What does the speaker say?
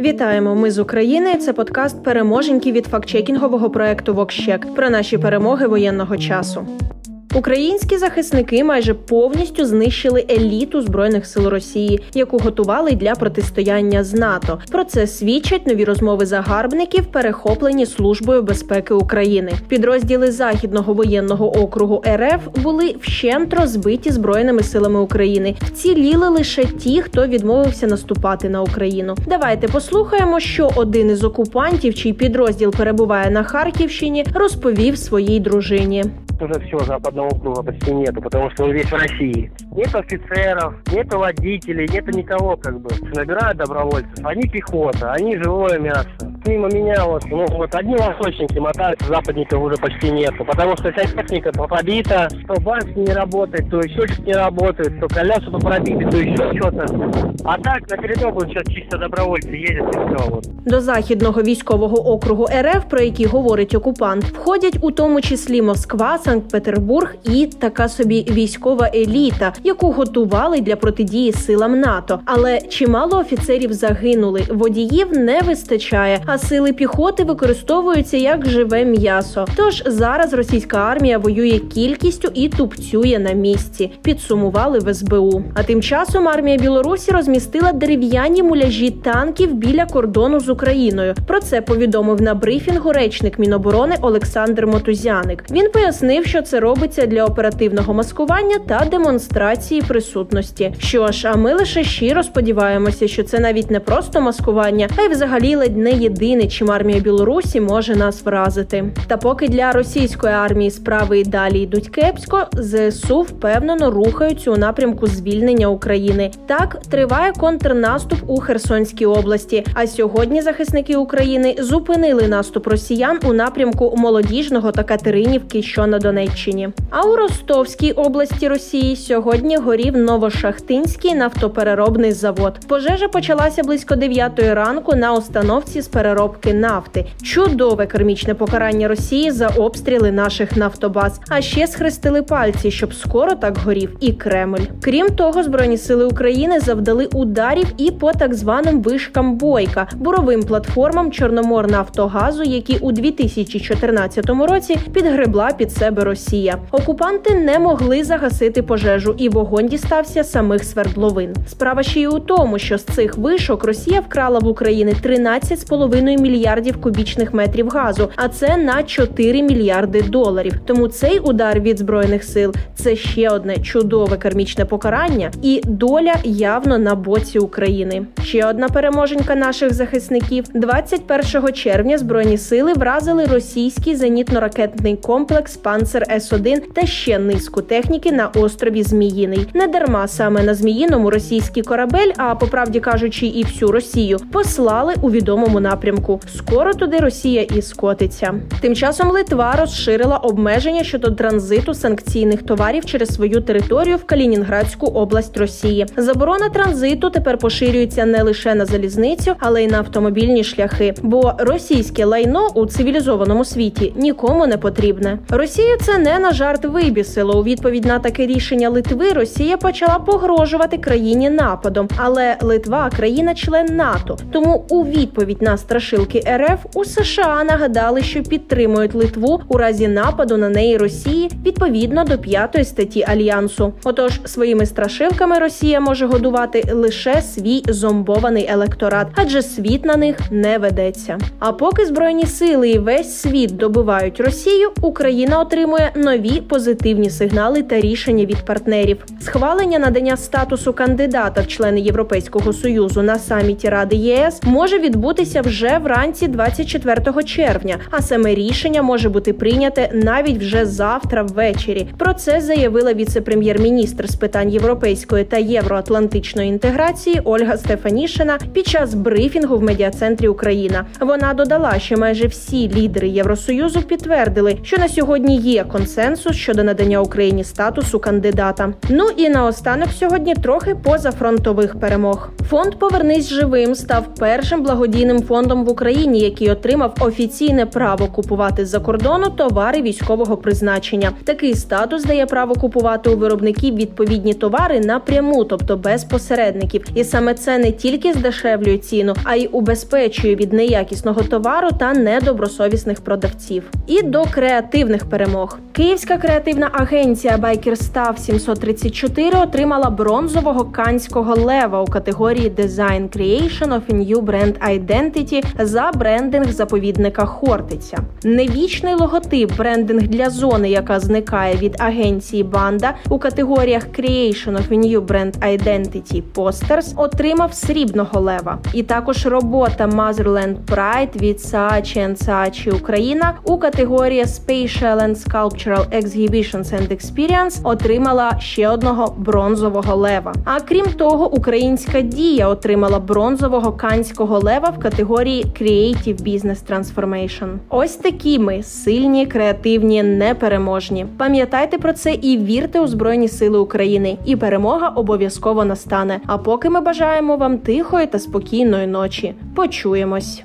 Вітаємо! Ми з України. Це подкаст переможеньки від фактчекінгового проекту Вокщек про наші перемоги воєнного часу. Українські захисники майже повністю знищили еліту збройних сил Росії, яку готували для протистояння з НАТО. Про це свідчать нові розмови загарбників, перехоплені службою безпеки України. Підрозділи західного воєнного округу РФ були вщент розбиті збройними силами України. Вціліли лише ті, хто відмовився наступати на Україну. Давайте послухаємо, що один із окупантів, чий підрозділ перебуває на Харківщині, розповів своїй дружині. Уже все, западного округа почти нету, потому что он весь в России. Нет офицеров, нет водителей, нет никого как бы. Набирают добровольцев, они пехота, они живое мясо. Мимо меня вот, ну вот одни восточники мотаются, западников уже почти нету, потому что вся техника побита, то банк не работает, то еще что-то не работает, то колеса пробиты, то еще что-то. А так на передову сейчас чисто добровольцы ездят и все. Вот. До західного військового округу РФ, про який говорить окупант, входять у тому числі Москва, Санкт-Петербург і така собі військова еліта, яку готували для протидії силам НАТО. Але чимало офіцерів загинули, водіїв не вистачає, а сили піхоти використовуються як живе м'ясо. Тож зараз російська армія воює кількістю і тупцює на місці. Підсумували в СБУ. А тим часом армія Білорусі розмістила дерев'яні муляжі танків біля кордону з Україною. Про це повідомив на брифінгу речник Міноборони Олександр Мотузяник. Він пояснив, що це робиться для оперативного маскування та демонстрації присутності. Що ж, а ми лише щиро сподіваємося, що це навіть не просто маскування, а й взагалі ледь не єдине, чим армія Білорусі може нас вразити. Та поки для російської армії справи і далі йдуть кепсько, зсу впевнено рухаються у напрямку звільнення України. Так триває контрнаступ у Херсонській області. А сьогодні захисники України зупинили наступ росіян у напрямку молодіжного та Катеринівки, що на Донеччині. А у Ростовській області Росії сьогодні горів Новошахтинський нафтопереробний завод. Пожежа почалася близько 9 ранку на установці з переробки нафти. Чудове кермічне покарання Росії за обстріли наших нафтобаз. А ще схрестили пальці, щоб скоро так горів і Кремль. Крім того, збройні сили України завдали ударів і по так званим вишкам бойка буровим платформам Чорноморнафтогазу, які у 2014 році підгребла під себе Росія. Окупанти не могли загасити пожежу, і вогонь дістався самих свердловин. Справа ще й у тому, що з цих вишок Росія вкрала в Україні 13,5 мільярдів кубічних метрів газу, а це на 4 мільярди доларів. Тому цей удар від збройних сил це ще одне чудове кармічне покарання, і доля явно на боці України. Ще одна переможенька наших захисників 21 червня. Збройні сили вразили російський зенітно-ракетний комплекс Панцер С 1 та ще низку техніки на острові Зміїний. Не дарма саме на Зміїному російський корабель, а по правді кажучи, і всю Росію послали у відомому напрямку. Скоро туди Росія і скотиться. Тим часом Литва розширила обмеження щодо транзиту санкційних товарів через свою територію в Калінінградську область Росії. Заборона транзиту тепер поширюється не лише на залізницю, але й на автомобільні шляхи. Бо російське лайно у цивілізованому світі нікому не потрібне. Росію це не на жарт вибісило. У відповідь на таке рішення Литви Росія почала погрожувати країні нападом. Але Литва країна-член НАТО. Тому у відповідь на страшилки РФ у США нагадали, що підтримують Литву у разі нападу на неї Росії відповідно до п'ятої статті альянсу. Отож, своїми страшилками Росія може годувати лише свій зомбований електорат, адже світ на них не ведеться. А поки збройні сили і весь світ добивають Росію, Україна отримує нові позитивні сигнали та рішення від партнерів. Схвалення надання статусу кандидата в члени Європейського союзу на саміті Ради ЄС може відбутися вже вранці 24 червня. А саме рішення може бути прийняте навіть вже завтра ввечері. Про це заявила віце-прем'єр-міністр з питань європейської та євроатлантичної інтеграції Ольга Стефанішина під час брифінгу в медіа-центрі Україна. Вона додала, що майже всі лідери Євросоюзу підтвердили, що на сьогодні є консенсус щодо надання Україні статусу кандидата. Ну і наостанок сьогодні трохи позафронтових перемог. Фонд Повернись живим став першим благодійним фондом в Україні, який отримав офіційне право купувати з-за кордону товари військового призначення. Такий статус дає право купувати у виробників відповідні товари напряму, тобто без посередників. І саме це не тільки здешевлює ціну, а й убезпечує від неякісного товару та недобросовісних продавців. І до креативних перемог. Київська креативна агенція Байкерстав 734 отримала бронзового канського лева у категорії Design Creation of a New Brand Identity за брендинг заповідника Хортиця. Невічний логотип брендинг для зони, яка зникає від агенції Банда у категоріях Creation of New Brand Identity Posters отримав срібного лева. І також робота Motherland Pride від Saatchi Saatchi Україна у категорії Spatial and Sculptural Exhibitions and Experience отримала ще одного бронзового лева. А крім того, українська дія отримала бронзового канського лева в категорії Creative Business Transformation. Ось такі ми сильні, креативні, непереможні. Пам'ятайте про це і вірте у Збройні Сили України. І перемога обов'язково настане. А поки ми бажаємо вам тихої та спокійної ночі. Почуємось.